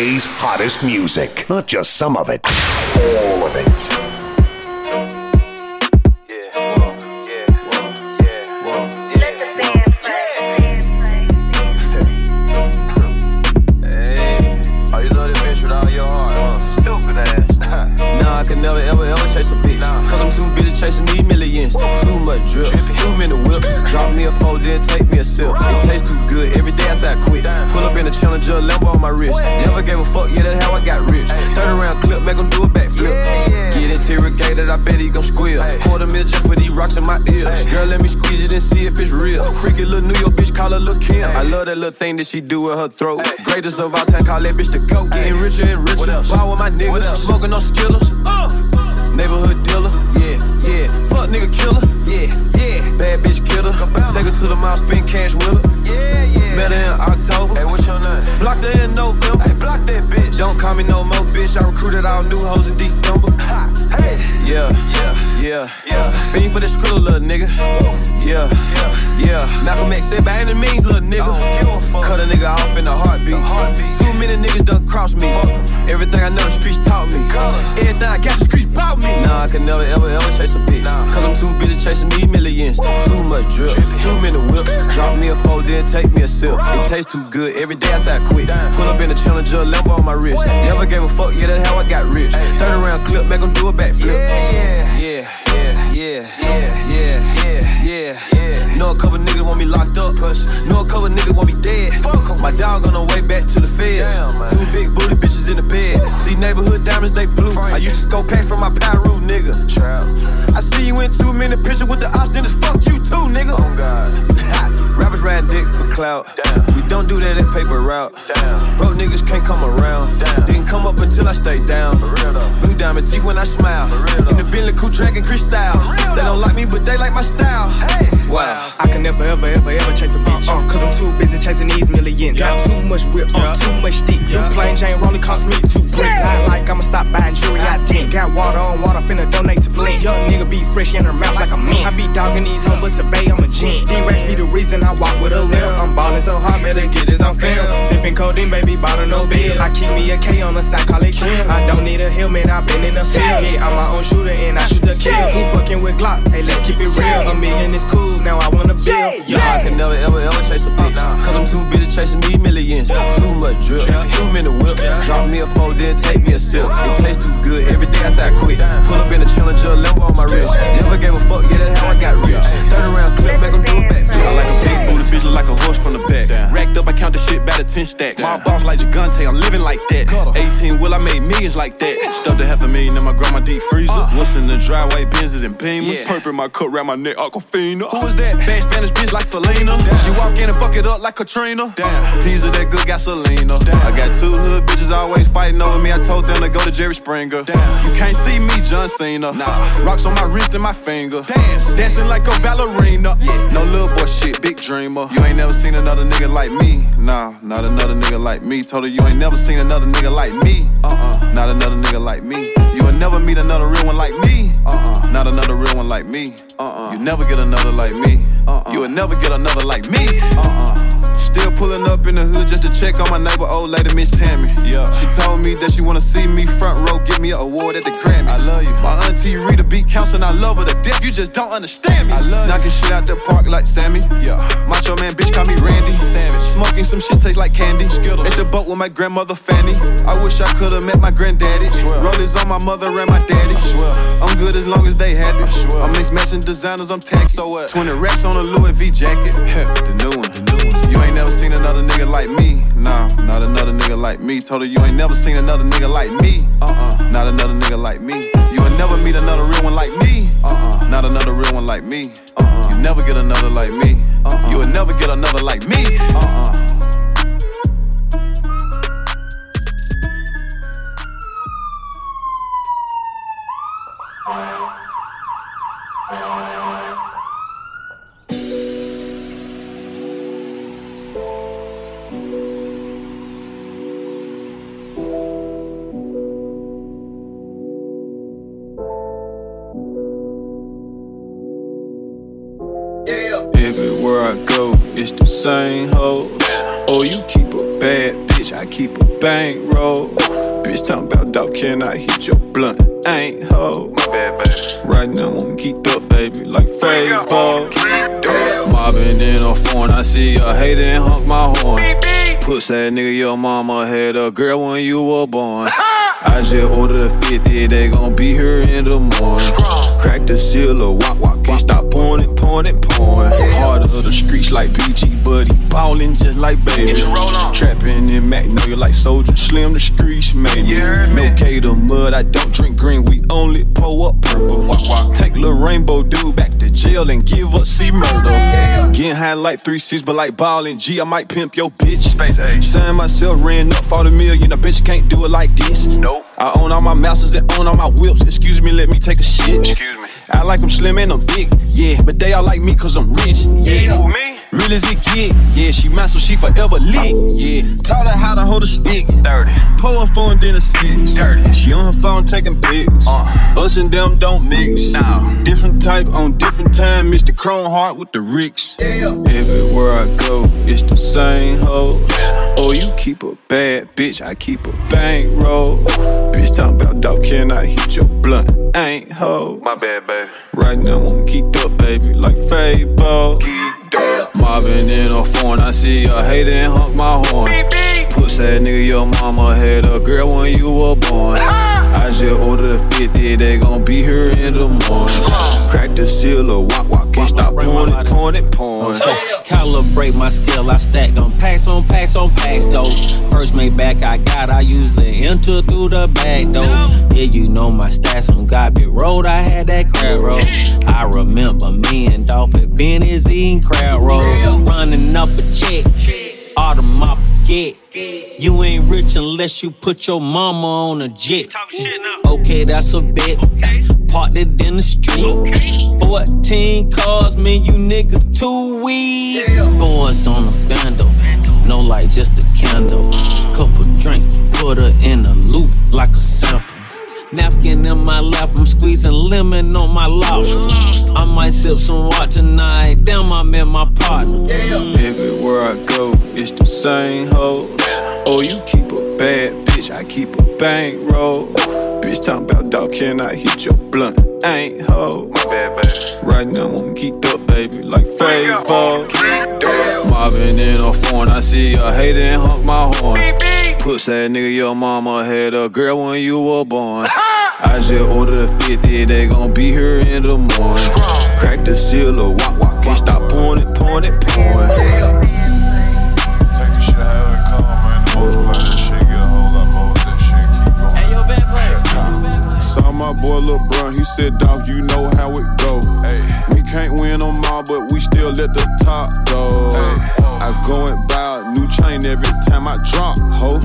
today's hottest music. Not just some of it, all of it. Love that little thing that she do with her throat. Greatest of all time, call that bitch the GOAT. Getting richer and richer. Ball with my niggas, smoking on Skillers. Uh. Neighborhood dealer, yeah, yeah. Fuck nigga killer, yeah, yeah. Bad bitch killer. Take her to the mall, spend cash with her. Yeah, yeah. Met her in October. Hey, what's your name? Blocked her in November. Hey, block that bitch. Don't call me no more, bitch. I recruited all new hoes in December. Ha, hey. Yeah, Yeah. yeah. Yeah. Fiend for the skrilla, little nigga. Yeah, Yeah. Malcolm X said by any means, little nigga. Cut a nigga off in a heartbeat. Too many niggas done cross me. Everything I know the streets taught me. Everything I got the streets bought me. Nah, I can never ever ever chase a bitch. Cause I'm too busy chasing these millions. Too much drip, too many whips. Drop me a four, then take me a sip. It tastes too good. Every day I say I quit. Pull up in a challenger, Lambo on my wrist. Never gave a fuck, yeah, that's how I got rich. Third round clip, make 'em do a backflip. Yeah. Yeah, Yeah. yeah, Yeah. yeah, Yeah. yeah. Know a couple niggas want me locked up. Know a couple niggas want me dead. My dog on the way back to the feds. Neighborhood diamonds, they blue. I used to go pack for my Pyro, nigga. I see you in too many pictures with the ops, then it's fuck you too, nigga. Oh, God. Rappers ride dick for clout. Damn. We don't do that at paper route. Damn. Broke niggas can't come around. Damn. Didn't come up until I stayed down. Blue diamond teeth when I smile. In the. Bentley coupe dragon Chris style. They don't like me, but they like my style. Hey. Wow. I can never, ever, ever, ever chase a bitch. Uh, Cause I'm too busy chasing these millions. Got too much whips, uh, too much stick. Two plain Jane rolling cost me two bricks. I like I'ma stop buying jewelry, I think. Got water on water, finna donate to Flint. Young nigga be fresh in her mouth like a mint. I be dogging these hoes, but today I'm a gent. D-Rex be the reason I walk with a limp. I'm ballin' so hard, better get this on film. Sippin' codeine, baby, bottle no bill. I keep me a K on the side, call it Kim. I don't need a helmet, I've been in the field. Yeah, I'm my own shooter and I shoot the kill. Who fucking with Glock? Hey, let's keep it real. A million is cool, now I wanna build. Nah, I can never ever ever chase a bitch. Cause I'm too busy chasing these millions. Too much drip, too many whips. Drop me a four, then take me a sip. It tastes too good, every day I say I quit. Pull up in a challenger, Lambo on my wrist. Never gave a fuck, yeah, that's how I got rich. Third round clip, make 'em do a backflip. I like a big booty bitch, look like a horse from the back. Racked up, I count the shit by the 10 stack. My boss like Gigante, I'm living like that. 18 will I made millions like that. Stuffed a half a million in my grandma deep freezer. Uh. What's in the driveway, Benzes and Beamers. Yeah. Purple my cup around my neck, Aquafina. Is that? Bad Spanish bitch like Selena. She walk in and fuck it up like Katrina. Damn. Of that good gasolina. I got two hood bitches always fighting over me. I told them to go to Jerry Springer. You can't see me, John Cena. Nah. Rocks on my wrist and my finger. Dance. Dancing like a ballerina. Yeah. No little boy shit, big dreamer. You ain't never seen another nigga like me. Nah, not another nigga like me. Told her you ain't never seen another nigga like me. Uh-uh. Not another nigga like me. You will never meet another real one like me. Uh-uh. Not another real one like me. Uh-uh. You never get another like me. Uh-uh. You will never get another like me. Uh-uh. Still pulling up in the hood just to check on my neighbor, old lady Miss Tammy. Yeah. Me that she wanna see me front row, give me an award at the Grammys. I love you. My auntie Rita beat counts and I love her to death. You just don't understand me. I love Knocking shit out the park like Sammy. Yeah. Macho man, bitch, call me Randy. Savage. Smoking some shit tastes like candy. Skittles. At the boat with my grandmother Fanny. I wish I could've met my granddaddy. Rollers on my mother and my daddy. I'm good as long as they had it. I'm mixed matching designers, I'm taxed. So what? 20 racks on a Louis V jacket. the new one. The new one. You ain't never seen another nigga like me. Nah, not another nigga like me. Told her you ain't never seen another nigga like me. Uh-uh. Not another nigga like me. You will never meet another real one like me. Uh-uh. Not another real one like me. Uh-uh. You never get another like me. Uh-uh. You will never get another like me. Uh-uh. Everywhere same hoes. Oh, you keep a bad bitch, I keep a bankroll. Bitch talking about dog, can I hit your blunt? Ain't ho. My bad, baby. Right now, I'm geeked up, baby, like Fabo. Mobbing in a phone, I see a hater and honk my horn. Puss that nigga, your mama had a girl when you were born. I just ordered a 50, they gon' be here in the morning. Crack the seal of walk, walk, can't stop pouring it. Heart of the streets like BG, buddy, ballin' just like baby. Trappin' in Magnolia like Soulja Slim the streets, maybe. No K to mud, I don't drink green, we only pull up purple. Walk, walk. Take little rainbow dude back to jail and give up C-Murder. Getting high like three C's, but like ballin' G, I might pimp your bitch. Space age. Sign myself, ran up for the million. A bitch can't do it like this. Nope. I own all my masters and own all my whips. Excuse me, let me take a shit. Excuse me. I like them slim and I'm big, yeah. But they all like me cause I'm rich, yeah. Who, me? Real as it get, yeah. She mine, so she forever lit, yeah. Taught her how to hold a stick. 30. Pull her phone, then a six. Dirty. She on her phone taking pics. Uh. Us and them don't mix. No. Different type on different time. Mr. Chrome Heart with the Ricks. Yeah. Everywhere I go, it's the same hoe. Oh, you keep a bad bitch, I keep a bankroll. Bitch talking about dog, can I hit your blunt? Ain't ho. My bad, baby. Right now I'm geeked up, baby, like Fabo. Mobbing in a phone, I see a hater and honk my horn. Puss that nigga, your mama had a girl when you were born. I just ordered a 50, they gon' be here in the morning. Crack the seal of walk, walk, can't stop pouring it, pouring it, pouring. Calibrate my skill, I stack on packs on packs on packs though. First made back I got, I usually enter through the back though. Yeah, you know my stats on Garbage Road, I had that crab roll. I remember me and Dolph at Benny's eating crab rolls, running up a check. Autumn I forget. You ain't rich unless you put your mama on a jet. Okay, that's a bet. Parked it in the street. 14 cars, man, you niggas too weak. Boys on the bando. No light, just a candle. Couple drinks, put her in a loop like a sample. Napkin in my lap, I'm squeezing lemon on my lobster. I might sip some water tonight. Damn, I'm in my partner. Everywhere I go, it's the same hoe. Oh, you keep a bad bitch, I keep a bankroll. Bitch talking about dog, can I hit your blunt? Ain't ho. My bad. Right now I'm geeked up, baby, like Fabo. Mobbing in a phone, I see a hater and honk my horn. Puss that nigga, your mama had a girl when you were born. I just ordered a 50, they gon' be here in the morning. Crack the seal of walk, walk, can't stop pouring it, pouring it, pouring. Take the it come, man. The multiply that shit, get a whole lot more. That shit keep going. Saw my boy Lil Bruh, he said, dog, you know how it go. Hey. We can't win them all, but we still at the top, though. I go and buy a new chain every time I drop, ho.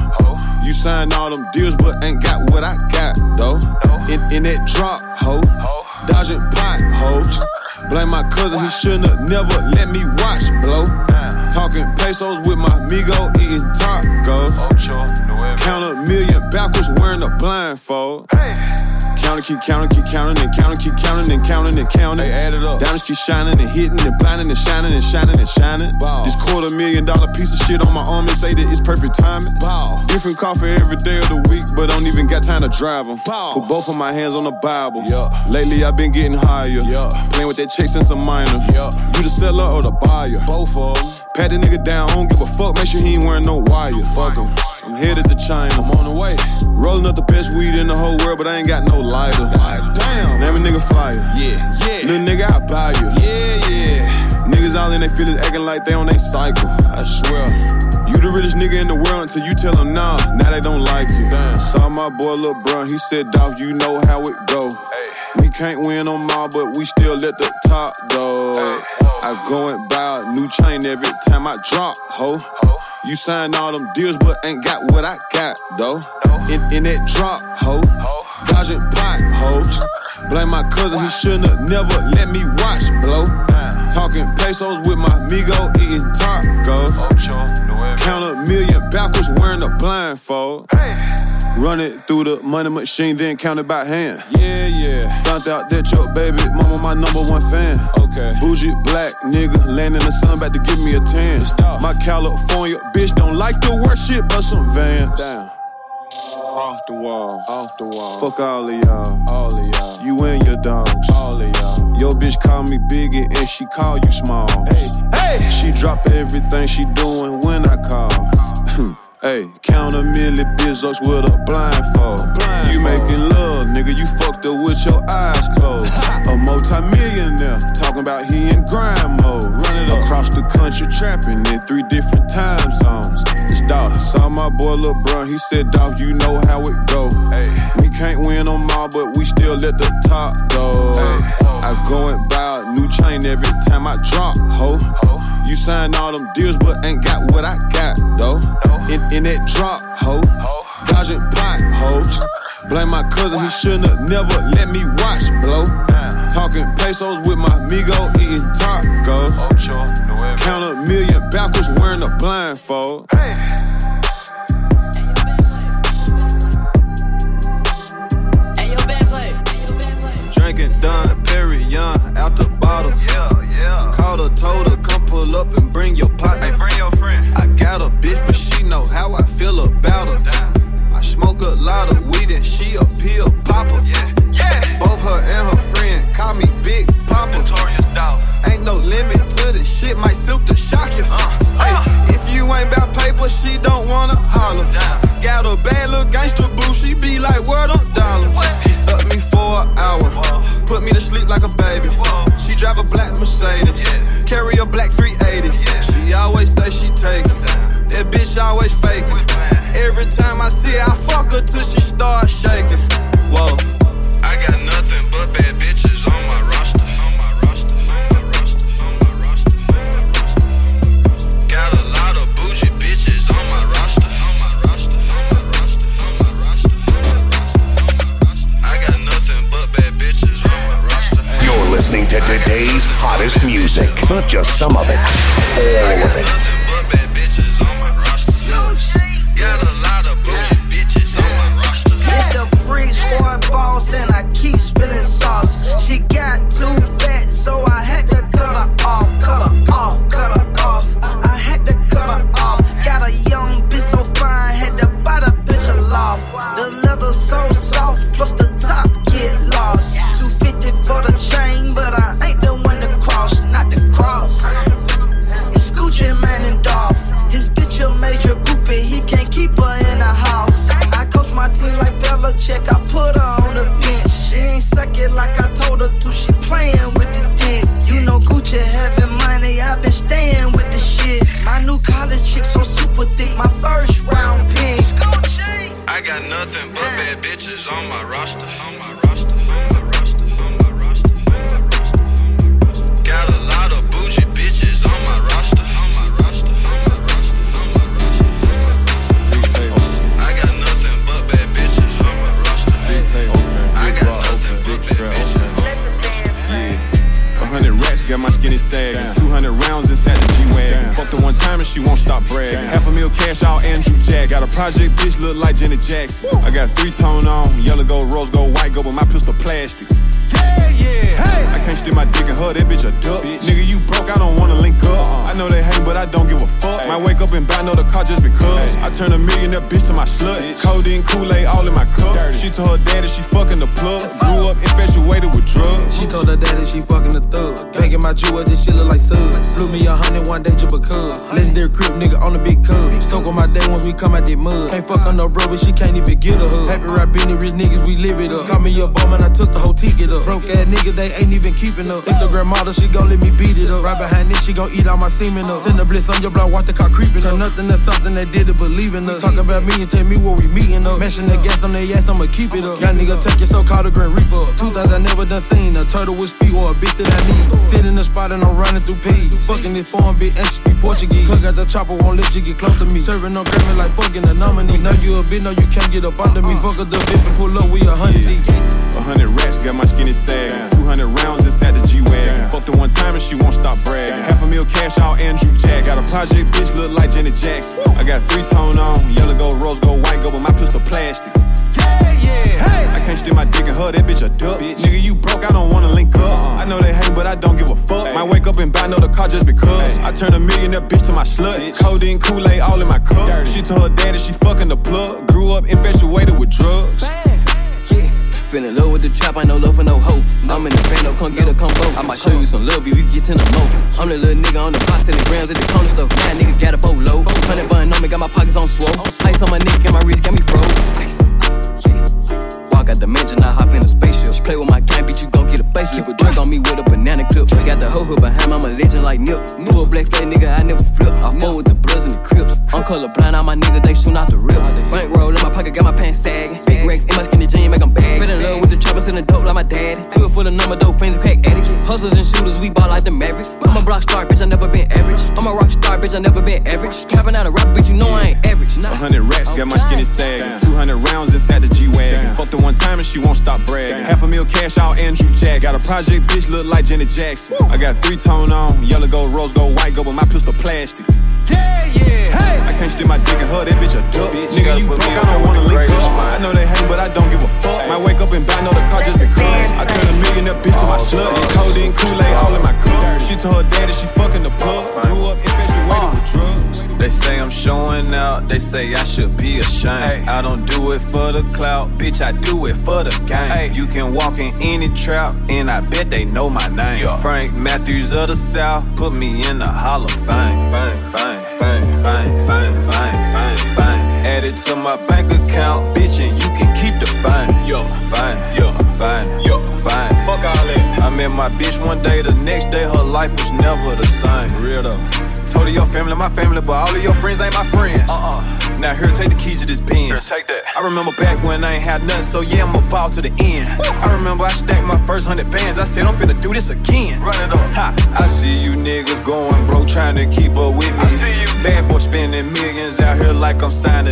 You sign all them deals, but ain't got what I got, though. In, in that drop, ho. Dodging potholes. Blame my cousin, he shouldn't have never let me watch, blow. Talking pesos with my amigo, eating tacos. Oh, Count a million backwards wearing a blindfold. Counting, keep counting, keep counting, and counting, keep counting, and counting, and counting. They add it up. Diamonds keep shining and hitting and blinding and shining and shining and shining. This quarter million dollar piece of shit on my arm and say that it's perfect timing. Different car for every day of the week, but don't even got time to drive them. Put both of my hands on the Bible. Lately I've been getting higher. Playing with that check since I'm minor. You the seller or the buyer? Both of them. Pat the nigga down, I don't give a fuck. Make sure he ain't wearing no wire. Fuck him. I'm headed to China. I'm on the way. Rolling up the best weed in the whole world, but I ain't got no lighter. Damn. Name a nigga flyer. Yeah, yeah. Little nigga, I buy you. Yeah, yeah. Niggas all in they feelings acting like they on they cycle. I swear. You the realest nigga in the world until you tell them nah. Now they don't like you. Damn. Saw my boy Lil Bruh, he said, dog, you know how it go. Hey. We can't win them all, but we still at the top, though. I go and buy a new chain every time I drop, ho. You sign all them deals, but ain't got what I got, though. In, in that drop, ho. Dodging potholes. Blame my cousin, he shouldn't have never let me watch, blow. Talking pesos with my amigo, eating tacos. Count a million backwards wearing a blindfold. Run it through the money machine, then count it by hand. Yeah, yeah. Found out that your baby mama my number one fan. Okay. Bougie black nigga, laying in the sun, about to give me a tan. My California bitch don't like to work shit, but some vans. Damn. Off the wall. Off the wall. Fuck all of y'all. All of y'all. You and your dogs. All of y'all. Your bitch call me biggie and she call you small. Hey, hey. She drop everything she doing when I call. Hmm. Hey, count a million bizzos with a blindfold. blindfold. You making love, nigga, you fucked up with your eyes closed. a multi-millionaire, talking about he in grind mode. Running across the country, trapping in three different time zones. It's dog, saw my boy Lil Bruh, he said, dog, you know how it go. Hey. We can't win them all, but we still at the top, though. Hey. I go and buy a new chain every time I drop, ho. You sign all them deals, but ain't got what I got, though. In, in that drop, ho. Dodging potholes. Blame my cousin, he shouldn't have never let me watch, blow. Talking pesos with my amigo, eating tacos. Count a million backwards wearing a blindfold. Drinking Dom Perignon bottle. Yeah, yeah. Called her, told her, come pull up and bring your partner. Hey, bring your friend. I got a bitch, but she know how I feel about her. Damn. I smoke a lot of weed and she a pill popper. Yeah, yeah. Both her and her friend call me Big Papa. Ain't no limit to this shit, might silk to shock you. Uh, Hey, uh. if you ain't about paper, she don't wanna holler. Damn. Got a bad little gangster boo, she be like, word on dollar. She sucked me for an hour, put me to sleep like a baby. She drive a black Mercedes, carry a black 380. She always say she take it. That bitch always fake it. Every time I see her, I fuck her till she start shaking. Some of it, Jackson. Daddy she fucking the plug. Grew up infatuated with drugs. She told her daddy she fucking the thug. Banking my jewel, this shit look like suds. Blew me a hundred one day just because. Legendary crib nigga on the big cub. Soak on my day once we come out that mud. Can't fuck on no bro, but she can't even get a hug. Happy rap the rich niggas, we live it up. Call me a bum and I took the whole ticket up. Broke ass nigga, they ain't even keeping up. Instagram model, she gon' let me beat it up. Right behind this, she gon' eat all my semen up. Send a bliss on your block, watch the car creeping up. Nothing to something, they did it, believe in us. Talk about me and tell me where we meeting up. Mashing the gas on their ass, I'ma keep it up nigga take your so-called Grim Reaper. Two things I never done seen, a turtle with speed or a bitch that I need. Sit in the spot and I'm running through peas. Fucking this foreign bitch and she speak Portuguese. Cook at the chopper, won't let you get close to me. Serving on cream like fucking a nominee. Now you a bitch, no you can't get up under me. Uh. Fuck up the bitch and pull up, we a hundred yeah. 200 racks, got my skinny sag. 200 rounds inside the G Wagon. Fucked her one time and she won't stop bragging. Half a mil cash out, Andrew Jack. Got a project bitch, look like Janet Jackson. I got three tone on, yellow, gold, rose, gold, white, gold, but my pistol plastic. Hey. I can't stick my dick in her, that bitch a duck. Bitch. Nigga, you broke, I don't wanna link up. Uh-uh. I know they hate, but I don't give a fuck. Hey. Might wake up and buy another car just because. Hey. I turned a million that bitch to my slut. Bitch. Codeine, Kool-Aid, all in my cup. Dirty. She told her daddy, she fucking the plug. Grew up infatuated with drugs. Fell in love with the trap, I no love for no hoe. I'm in the band, no come get a combo. I might show you some love if you get to the mo. I'm the little nigga on the pot, selling grams at the corner store. Now nigga got a boat low. Hundred bun on me, got my pockets on swole. Ice on my neck and my wrist got me froze. Ice. Yeah. Out the mansion, I hop in a spaceship. Play with my gang, bitch, you gon' get a face. Keep a drink on me with a banana clip. Got the hoe hood behind a legend like Nip. Pull a black flag, nigga, I never flip. I fall with the bloods and the crips. I'm colorblind, all my niggas, they shoot out the rip. Bank roll in my pocket, got my pants sagging. Big racks in my skinny jean, make 'em bag. Fell in love with the trappers and the dope like my daddy. Good for the number, dope fiends, crack addicts. Hustlers and shooters, we ball like the Mavericks. I'm a rock star, bitch, I never been average. I'm a rock star, bitch, I never been average. Trapping out a rap, bitch, you know I ain't average. Nah. A hundred racks, got my skinny sagging. Two hundred rounds inside the G-Wagon. Fuck the one time and she won't stop bragging. Half a mil cash out, Andrew Jack. Got a project bitch look like Janet Jackson. I got three tone on, yellow gold, rose gold, white gold, but my pistol plastic. Yeah, yeah, hey. I can't stick my dick in her, that bitch a duck. Nigga, you broke, I don't wanna link up. I know they hate, but I don't give a fuck. Might wake up and buy another car just because. I turn a millionaire bitch to my slut. Codeine, Kool-Aid, all in my cup. She told her daddy she fucking the plug. Grew up infatuated with drugs. They say I'm showing out, they say I should be ashamed. I don't do it for the clout, bitch, I do it for the game. You can walk in any trap, and I bet they know my name. Frank Matthews of the South, put me in the Hall of Fame. Fame, fame, fame, fame, fame, fame, fame, fame. Add it to my bank account, bitch, and you can keep the fame. Yo, fame, yo, fame, yo, fame. Fuck all that. I met my bitch one day, the next day her life was never the same. Real though. Told your family, my family, but all of your friends ain't my friends. Uh uh. Now here, take the keys to this pen. Here, take that. I remember back when I ain't had nothing, so yeah, I'm about to the end. I remember I stacked my first hundred bands. I said I'm finna do this again. Run it up. Ha. I see you niggas going broke, trying to keep up with me. I see you. Bad boy spending millions out here like I'm signed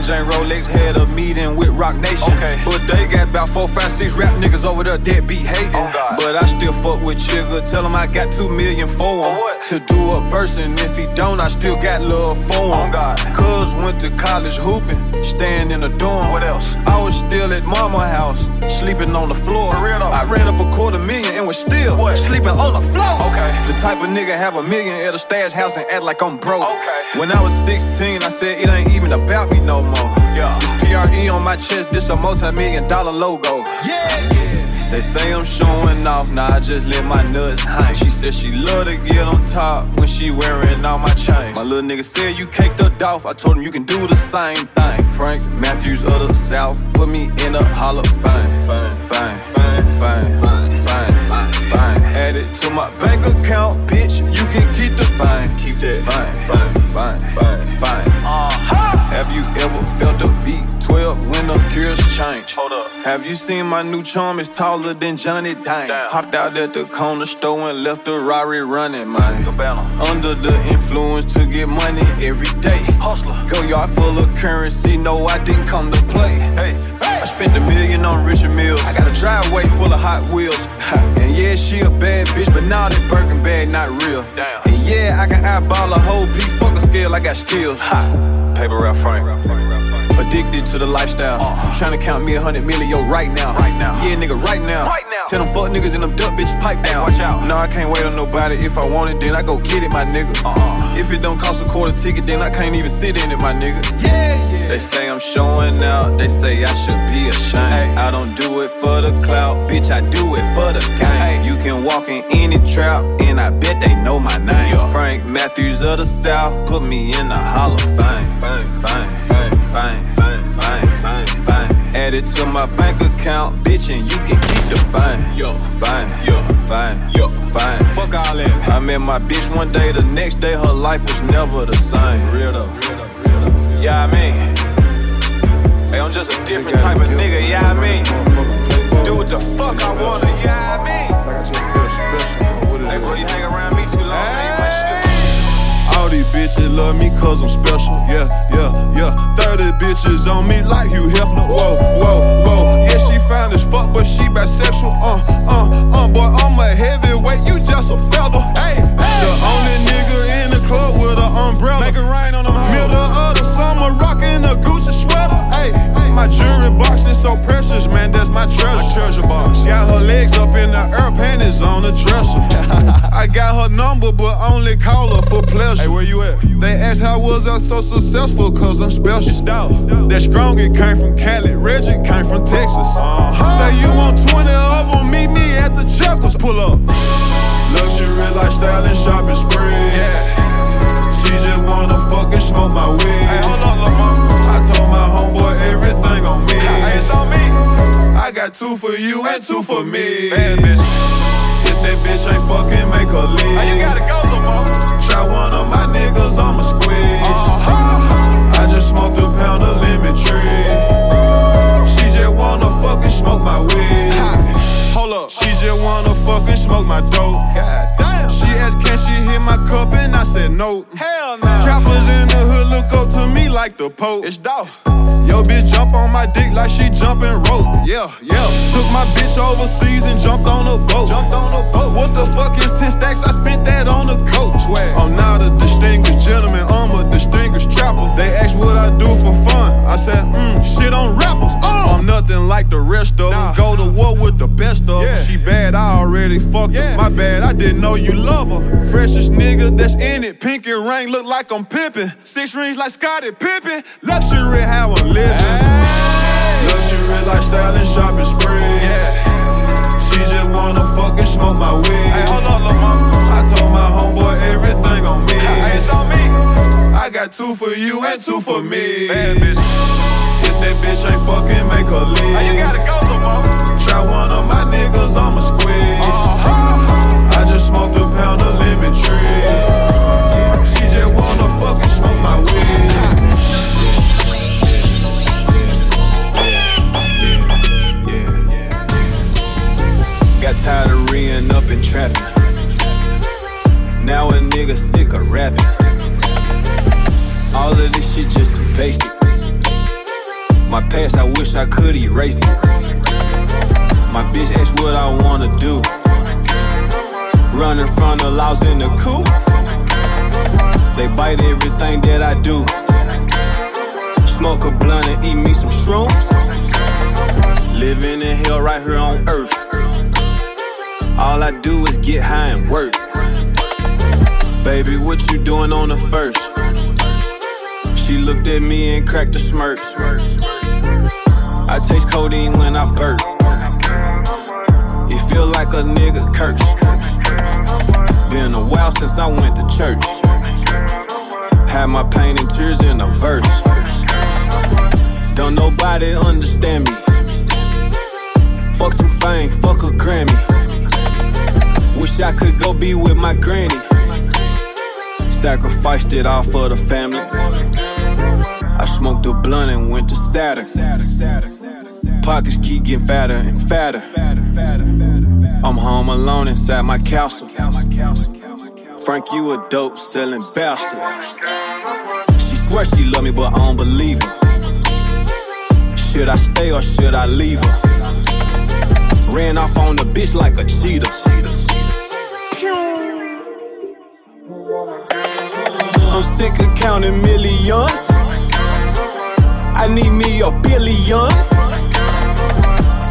to Diddy. Showed up plain Jane Rolex, had a meeting with Roc Nation. But they got about four, five, six rap niggas over there that be hating. but I still fuck with Jigga. Tell him I got two million for him. To do a verse, and if he don't, I still got love for him. Cuz went to college hooping, staying in a dorm. What else? I was still at mama house, sleeping on the floor. I ran up a quarter million and was still sleeping on the floor. Okay. The type of nigga have a million at a stash house and act like I'm broke. Okay. When I was 16, I said it ain't even about me no Yeah. This PRE on my chest, this a multi-million dollar logo. Yeah, yeah. They say I'm showing off, nah, I just let my nuts hang. She said she love to get on top when she wearing all my chains. My little nigga said you caked her off, I told him you can do the same thing. Frank Matthews of the South, put me in the Hall of. Fame, Have you seen my new charm? It's taller than Johnny Dang. Hopped out at the corner store and left the Rari running, man. Under the influence to get money every day. Hustler. Go yard full of currency, no, I didn't come to play. Hey. I spent a million on Richard Milles. I got a driveway full of Hot Wheels. and yeah, she a bad bitch, but now that Birkin bag not real. Damn. And yeah, I can eyeball a whole beat, fuck a scale, I got skills. Paper route Frank. Addicted to the lifestyle. I'm trying to count me a hundred million right now. Right now. Yeah, nigga, right now. Right now. Tell them fuck niggas and them duck bitches pipe down. watch out. No, I can't wait on nobody. If I want it, then I go get it, my nigga. Uh-uh. If it don't cost a quarter ticket, then I can't even sit in it, my nigga. Yeah, yeah. They say I'm showing out. They say I should be ashamed. I don't do it for the clout, bitch. I do it for the game. You can walk in any trap, and I bet they know my name. Frank Matthews of the South, put me in the Hall of Fame. Fame, fame, fame, fame, fame, fame, fame, fame. Add it to my bank account, bitch, and you can keep the fame. Yo, fine, yo, fine, yo, fine. Fuck all that. I met my bitch one day, the next day her life was never the same. Real though, real though, real though. Yeah, I mean, hey, I'm just a different type of nigga. Yeah, I mean, do what the fuck I wanna. Yeah, I mean. Hey, bro, you hang 40 bitches love me cause I'm special. Yeah, yeah, yeah. 30 bitches on me like you Hefner. Whoa, whoa, whoa. Yeah, she fine as fuck, but she bisexual. Uh, uh, uh, boy, I'm a heavyweight, you just a feather. Hey, hey. The only nigga in the club with an umbrella. Make it rain on them hoes. Middle of the summer, rocking a Gucci sweater. Hey, my jewelry box is so precious, man, that's my treasure. My treasure box. Got her legs up in the air, panties on the dresser. I got her number, but only call her for pleasure. Hey, where you at? They ask how was I so successful, cause I'm special. It's. That strong, it came from Cali. Reggie came from Texas. Uh-huh. Say you want 20 of them, meet me at the checkers. Pull up. Luxury lifestyle and shopping spree. Yeah. She just wanna fucking smoke my weed. Hey, hold on, mama. I told my homeboy everything on me. Hey, it's on me. I got two for you and two for me. Bad bitch. That bitch ain't fucking, make her leave. Hey, you gotta go, mama. Try one of my niggas, I'ma squeeze. Uh-huh. I just smoked a pound of lemon tree. She just wanna fucking smoke my weed. Hold up. She just wanna fucking smoke my dope. God damn. She asked, can she hit my cup? And I said, no. Hell no. Trappers in the hood me like the Pope. It's dog. Yo, bitch jump on my dick like she jumping rope. Yeah, yeah. Took my bitch overseas and jumped on a boat. Jumped on a boat. What the fuck is 10 stacks? I spent that on a coach. I'm not a distinguished gentleman, I'm a distinguished. They asked what I do for fun. I said, mm, shit on rappers. I'm nothing like the rest of them. Nah. Go to war with the best of them. Yeah. She bad, I already fucked Yeah. her. My bad, I didn't know you love her. Freshest nigga that's in it. Pinky ring look like I'm pimping. Six rings like Scottie Pippen. Luxury how I'm living. Luxury lifestyle and shopping spree. Yeah. She just wanna fucking smoke my weed. Hey, hold on, mama. I told my homeboy everything I got two for you and two for me. Bad bitch. If that bitch ain't fucking, make her leave. Hey, you gotta go, mama. Try one of my niggas, I'ma squeeze. Uh-huh. I just smoked a pound of lemon tree. She just wanna fucking smoke my weed. Got tired of reeing up and trapping. Now a nigga sick of rapping. All of this shit just too basic. My past, I wish I could erase it. My bitch asked what I wanna do. Running from the laws in the coop. They bite everything that I do. Smoke a blunt and eat me some shrooms. Living in hell right here on earth. All I do is get high and work. Baby, what you doing on the first? She looked at me and cracked a smirk. I taste codeine when I burp. It feel like a nigga curse. Been a while since I went to church. Had my pain and tears in a verse. Don't nobody understand me. Fuck some fame, fuck a Grammy. Wish I could go be with my granny. Sacrificed it all for the family. I smoked a blunt and went to Saturn. Pockets keep getting fatter and fatter. I'm home alone inside my castle. Frank, you a dope selling bastard. She swears she love me, but I don't believe her. Should I stay or should I leave her? Ran off on the bitch like a cheetah. I'm sick of counting millions. I need me a billion.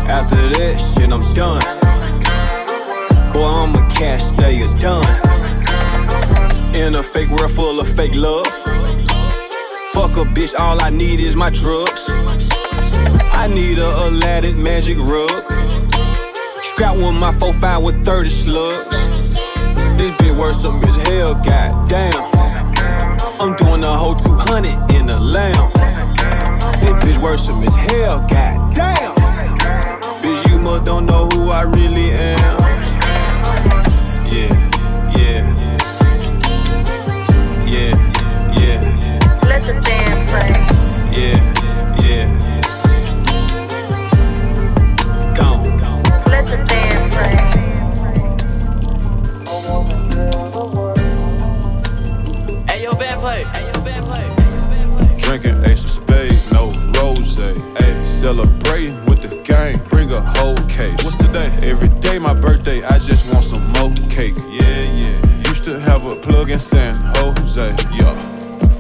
After that shit, I'm done. Boy, I'm a cash stayer, done. In a fake world full of fake love. Fuck a bitch, all I need is my drugs. I need a Aladdin magic rug. Scrap with my 4-5 with 30 slugs. This bitch worth some as hell, goddamn. I'm doing a whole 200 in a lamb. Some as hell, goddamn. Bitch, you must don't know who I really am. Yeah. Yeah, in San Jose. Yeah.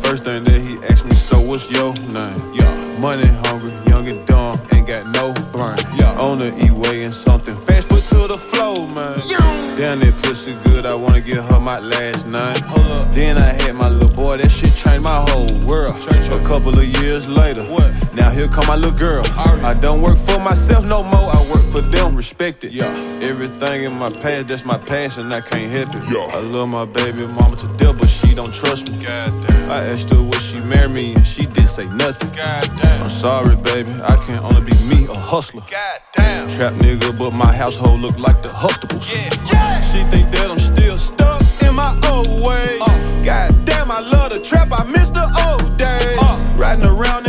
First thing that he asked me, so what's your name? Yeah. Money hungry, young and dumb, ain't got no brain. Yeah. On the E-way and something fast, foot to the flow, man. Damn, that pussy good, I wanna give her my last name. Then I had my little boy, that shit changed my whole world. A couple of years later, what? now here come my little girl. I don't work for myself no more, I work for them, respect it. Yeah. Everything in my past, that's my past, and I can't help it. Yeah. I love my baby mama to death, she don't trust me. I asked her would she marry me, and she didn't say nothing. I'm sorry, baby. I can't only be me, a hustler. Trap nigga, but my household look like the Huxtables. She think that I'm still stuck in my old ways. God damn, I love the trap. I miss the old days. Riding around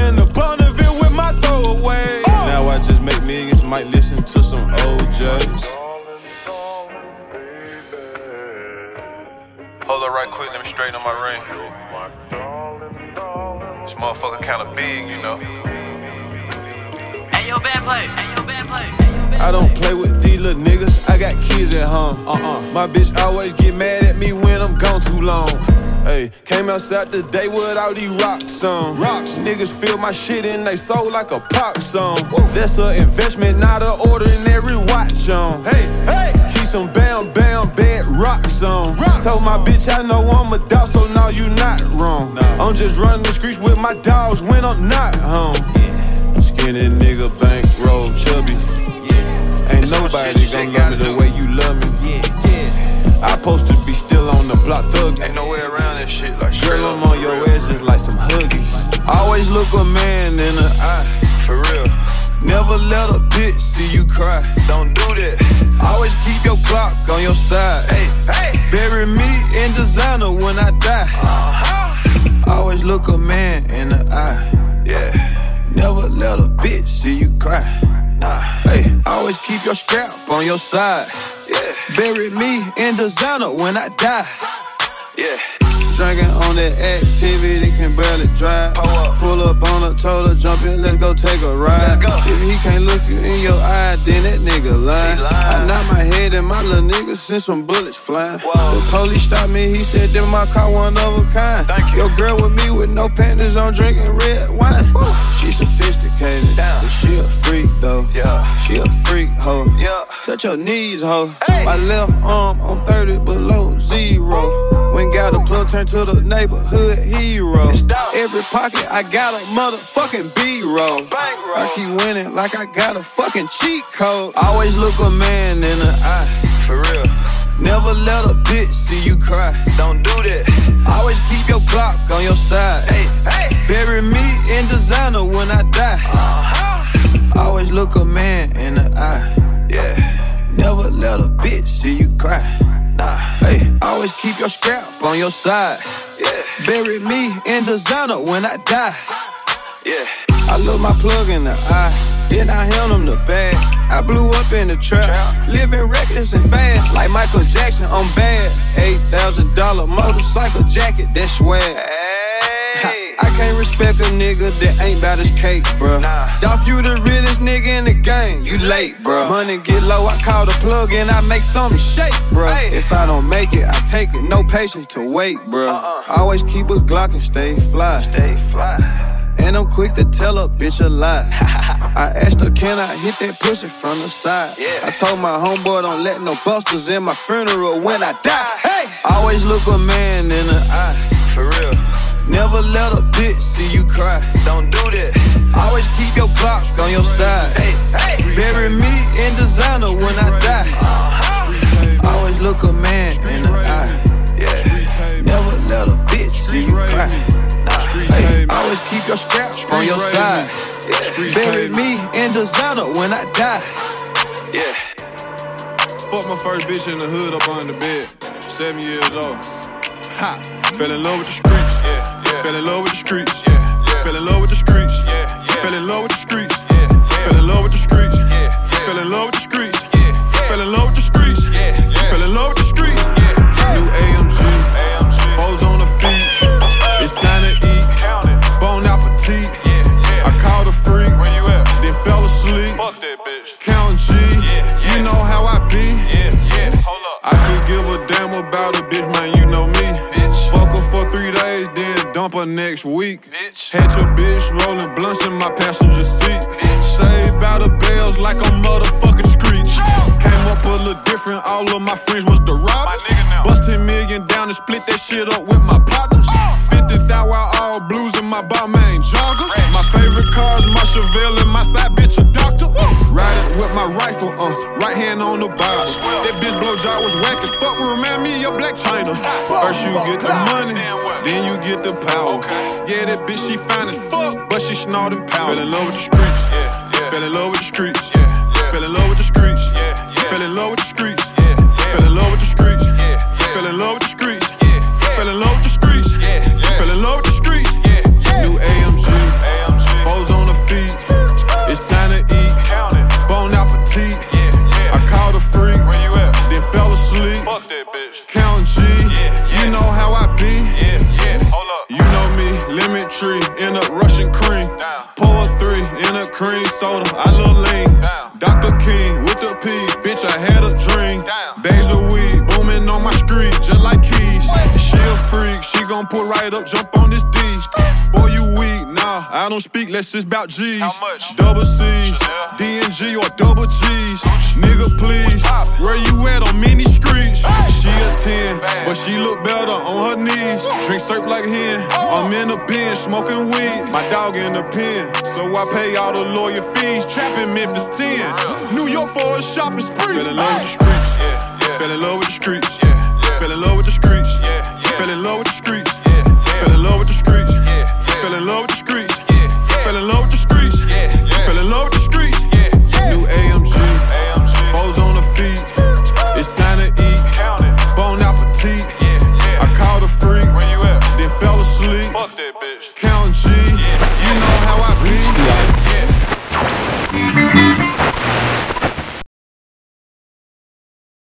right quick, let me straighten up my ring. This motherfucker kinda big, you know. Hey, yo, bad play. Hey, yo, bad play. I don't play with these little niggas. I got kids at home. Uh-uh. My bitch always get mad at me when I'm gone too long. Hey, came outside today with all these rocks on. Rocks. Niggas feel my shit and they sold like a pop song. That's an investment, not an ordinary watch on. Hey, hey. Some bam bam bad rocks on. Rocks. Told my bitch I know I'm a dog, so now you not wrong. I'm just running the streets with my dogs when I'm not home. Skinny nigga, bankroll, chubby. Ain't nobody gon' love me the way you love me. Yeah, yeah. I supposed to be still on the block thug. Ain't no way around that shit like Girl, I'm on your ass just like some huggies. Always look a man in the eye. Never let a bitch see you cry. Don't do that. Always keep your clock on your side. Hey, hey. Bury me in designer when I die. Uh-huh. Always look a man in the eye. Yeah. Never let a bitch see you cry. Nah. Hey, always keep your strap on your side. Yeah. Bury me in designer when I die. Yeah. Drinking on that activity, can barely drive. Pull up on a told her jump in, let's go take a ride. If he can't look you in your eye, then that nigga lying. I knock my head and my little nigga sent some bullets flying. The police stopped me, he said that my car one of a kind. Your girl with me with no panties on, drinking red wine. She sophisticated, but she a freak though. She a freak hoe. Touch your knees, hoe. My left arm on 30 below zero. When got a plug turn to the neighborhood hero. Every pocket I got a motherfucking B-roll. I keep winning like I got a fucking cheat code. Always look a man in the eye. For real. Never let a bitch see you cry. Don't do that. Always keep your clock on your side. Hey, hey. Bury me in designer when I die. Uh-huh. Always look a man in the eye. Yeah. Never let a bitch see you cry. Nah. Hey, always keep your scrap on your side. Yeah. Bury me in designer when I die. Yeah. I look my plug in the eye, then I hand him the bag. I blew up in the trap, living reckless and fast, like Michael Jackson. I'm bad. Eight thousand dollar motorcycle jacket, that's swag. I can't respect a nigga that ain't bout his cake, bruh. Nah. Dolph, you the realest nigga in the game. You late, bruh. Money get low, I call the plug and I make something shake, bruh. If I don't make it, I take it. No patience to wait, bruh. Uh-uh. Always keep a Glock and stay fly. Stay fly. And I'm quick to tell a bitch a lie. I asked her, can I hit that pussy from the side? Yeah. I told my homeboy, don't let no busters in my funeral when I die. Hey! Always look a man in the eye. For real. Never let a bitch see you cry. Don't do that. Always keep your clock on your side. Hey, hey. Bury me in designer when I die. Uh-huh. Always look a man in the eye. Yeah. Never let a bitch see you cry. Hey, always keep your strap on your side. Yeah. Bury me in designer when I die. Yeah. Fuck my first bitch in the hood up on the bed. Seven years old. Ha! Fell in love with the streets. Yeah, yeah. Fell in love with the streets. Yeah, yeah. Fell in love with the streets. Yeah, yeah. Fell in love with the streets. Yeah, yeah. Fell in love with the streets. Yeah, yeah. Fell in love with the streets. Next week. Bitch. Had your bitch rolling blunts in my passenger seat. Bitch. Saved by the bells like a motherfucking screech. Came up a little different. All of my friends was the robbers. Bust 10 million down and split that shit up with my partners. 50 thou while all blues in my Balmain joggers. My favorite cars, my Chevelle and my side bitch a doctor. Riding with my rifle, uh, right hand on the Bible. That remind me of Blac Chyna. First you get the money, then you get the power. Yeah, that bitch she fine as fuck, but she snorting power. Fell in love with the streets, fell in love a dream. Bags of weed booming on my street, just like keys. She a freak, she gon' pull right up, jump on this D. Boy, you weak, nah. I don't speak less, it's about G's. Double C's, D and G or double G's. Nigga, please, where you at on many streets? She a 10, but she look better on her knees. Drink syrup like hen. Oh. I'm in a bin, smoking weed. My dog in the pen, so I pay all the lawyer fees. Trapping Memphis 10. New York for a shopping spree. Fell in love with the streets. Fell in love with the streets. Fell in love with the streets. Fell in love with the streets.